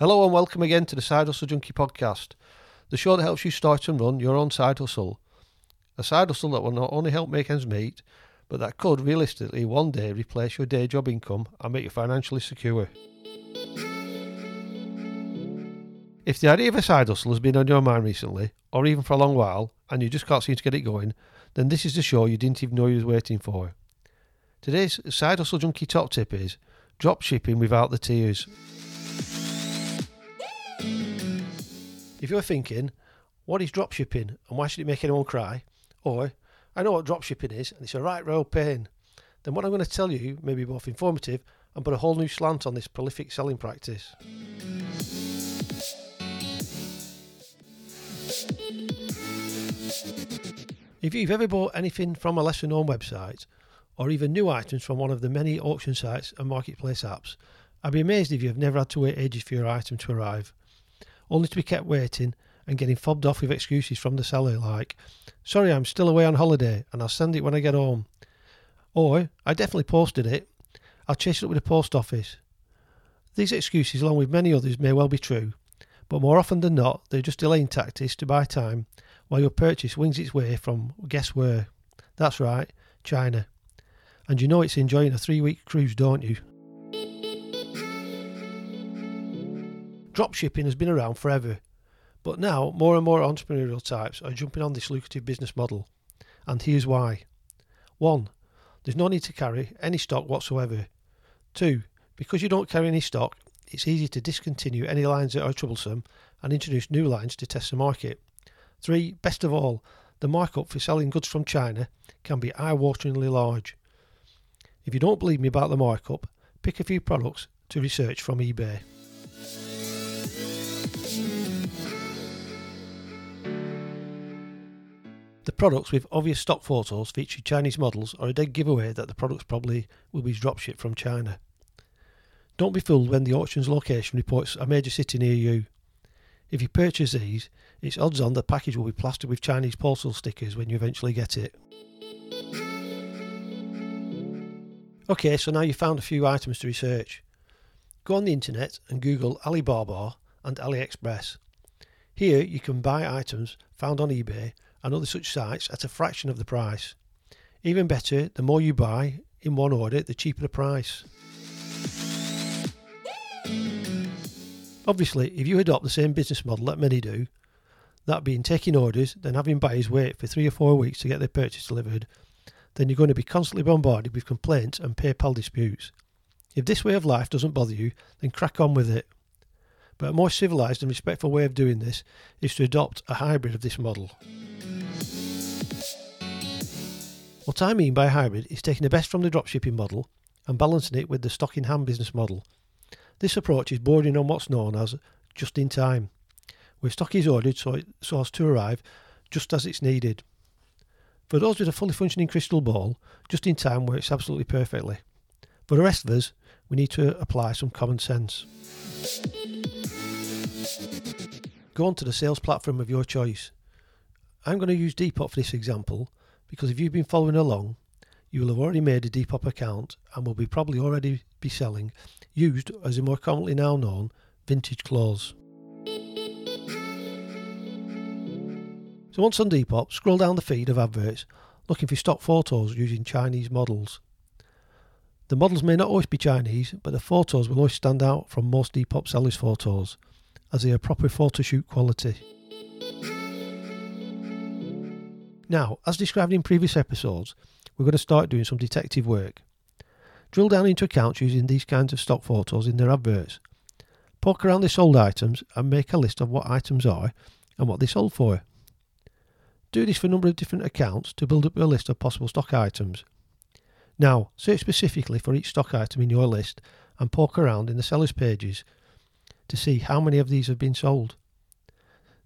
Hello and welcome again to the Side Hustle Junkie podcast, the show that helps you start and run your own side hustle. A side hustle that will not only help make ends meet, but that could realistically one day replace your day job income and make you financially secure. If the idea of a side hustle has been on your mind recently, or even for a long while, and you just can't seem to get it going, then this is the show you didn't even know you was waiting for. Today's Side Hustle Junkie top tip is drop shipping without the tears. If you're thinking, what is dropshipping and why should it make anyone cry? Or, I know what dropshipping is and it's a right royal pain, then what I'm going to tell you may be both informative and put a whole new slant on this prolific selling practice. If you've ever bought anything from a lesser known website, or even new items from one of the many auction sites and marketplace apps, I'd be amazed if you've never had to wait ages for your item to arrive, only to be kept waiting and getting fobbed off with excuses from the seller like, sorry, I'm still away on holiday and I'll send it when I get home. Or, I definitely posted it, I'll chase it up with the post office. These excuses, along with many others, may well be true, but more often than not, they're just delaying tactics to buy time while your purchase wings its way from guess where? That's right, China. And you know it's enjoying a three week cruise, don't you? Dropshipping has been around forever, but now more and more entrepreneurial types are jumping on this lucrative business model. And here's why 1. There's no need to carry any stock whatsoever. 2. Because you don't carry any stock, it's easy to discontinue any lines that are troublesome and introduce new lines to test the market. 3. Best of all, the markup for selling goods from China can be eye wateringly large. If you don't believe me about the markup, pick a few products to research from eBay. Products with obvious stock photos featuring Chinese models are a dead giveaway that the products probably will be dropshipped from China. Don't be fooled when the auction's location reports a major city near you. If you purchase these, it's odds on the package will be plastered with Chinese postal stickers when you eventually get it. Okay, so now you've found a few items to research. Go on the internet and Google Alibaba and AliExpress. Here you can buy items found on eBay and other such sites at a fraction of the price. Even better, the more you buy in one order, the cheaper the price. Obviously, if you adopt the same business model that many do, that being taking orders, then having buyers wait for three or four weeks to get their purchase delivered, then you're going to be constantly bombarded with complaints and PayPal disputes. If this way of life doesn't bother you, then crack on with it. But a more civilised and respectful way of doing this is to adopt a hybrid of this model. What I mean by hybrid is taking the best from the dropshipping model and balancing it with the stock in hand business model. This approach is bordering on what's known as just in time, where stock is ordered so, it, so as to arrive just as it's needed. For those with a fully functioning crystal ball, just in time works absolutely perfectly. For the rest of us, we need to apply some common sense. Go on to the sales platform of your choice. I'm going to use Depop for this example because if you've been following along, you will have already made a Depop account and will be probably already be selling used, as is more commonly now known, vintage clothes. So once on Depop, scroll down the feed of adverts looking for stock photos using Chinese models. The models may not always be Chinese, but the photos will always stand out from most Depop sellers' photos, as they are proper photoshoot quality. Now, as described in previous episodes, we're going to start doing some detective work. Drill down into accounts using these kinds of stock photos in their adverts. Poke around the sold items and make a list of what items are and what they sold for. Do this for a number of different accounts to build up your list of possible stock items. Now, search specifically for each stock item in your list and poke around in the sellers pages to see how many of these have been sold.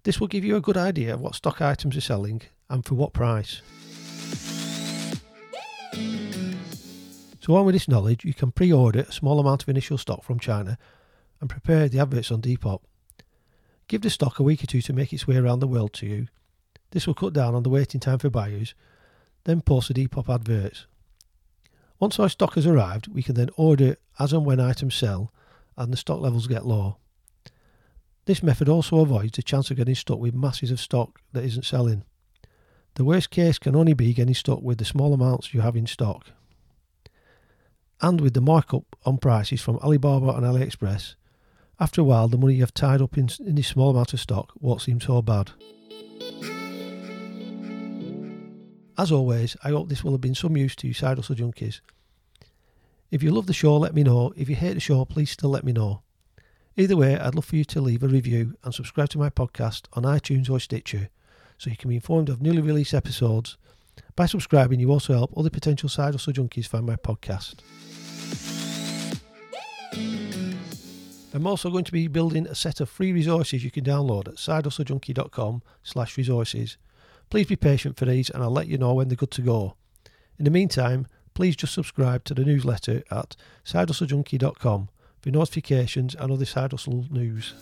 This will give you a good idea of what stock items are selling and for what price. So, on with this knowledge, you can pre order a small amount of initial stock from China and prepare the adverts on Depop. Give the stock a week or two to make its way around the world to you. This will cut down on the waiting time for buyers, then post the Depop adverts. Once our stock has arrived, we can then order as and when items sell and the stock levels get low. This method also avoids the chance of getting stuck with masses of stock that isn't selling. The worst case can only be getting stuck with the small amounts you have in stock. And with the markup on prices from Alibaba and AliExpress, after a while the money you have tied up in, in this small amount of stock won't seem so bad. As always, I hope this will have been some use to you side hustle junkies. If you love the show, let me know. If you hate the show, please still let me know. Either way, I'd love for you to leave a review and subscribe to my podcast on iTunes or Stitcher so you can be informed of newly released episodes. By subscribing, you also help other potential side hustle junkies find my podcast. I'm also going to be building a set of free resources you can download at sidehustlejunkie.com slash resources. Please be patient for these and I'll let you know when they're good to go. In the meantime, please just subscribe to the newsletter at sidehustlejunkie.com for notifications and other side hustle news.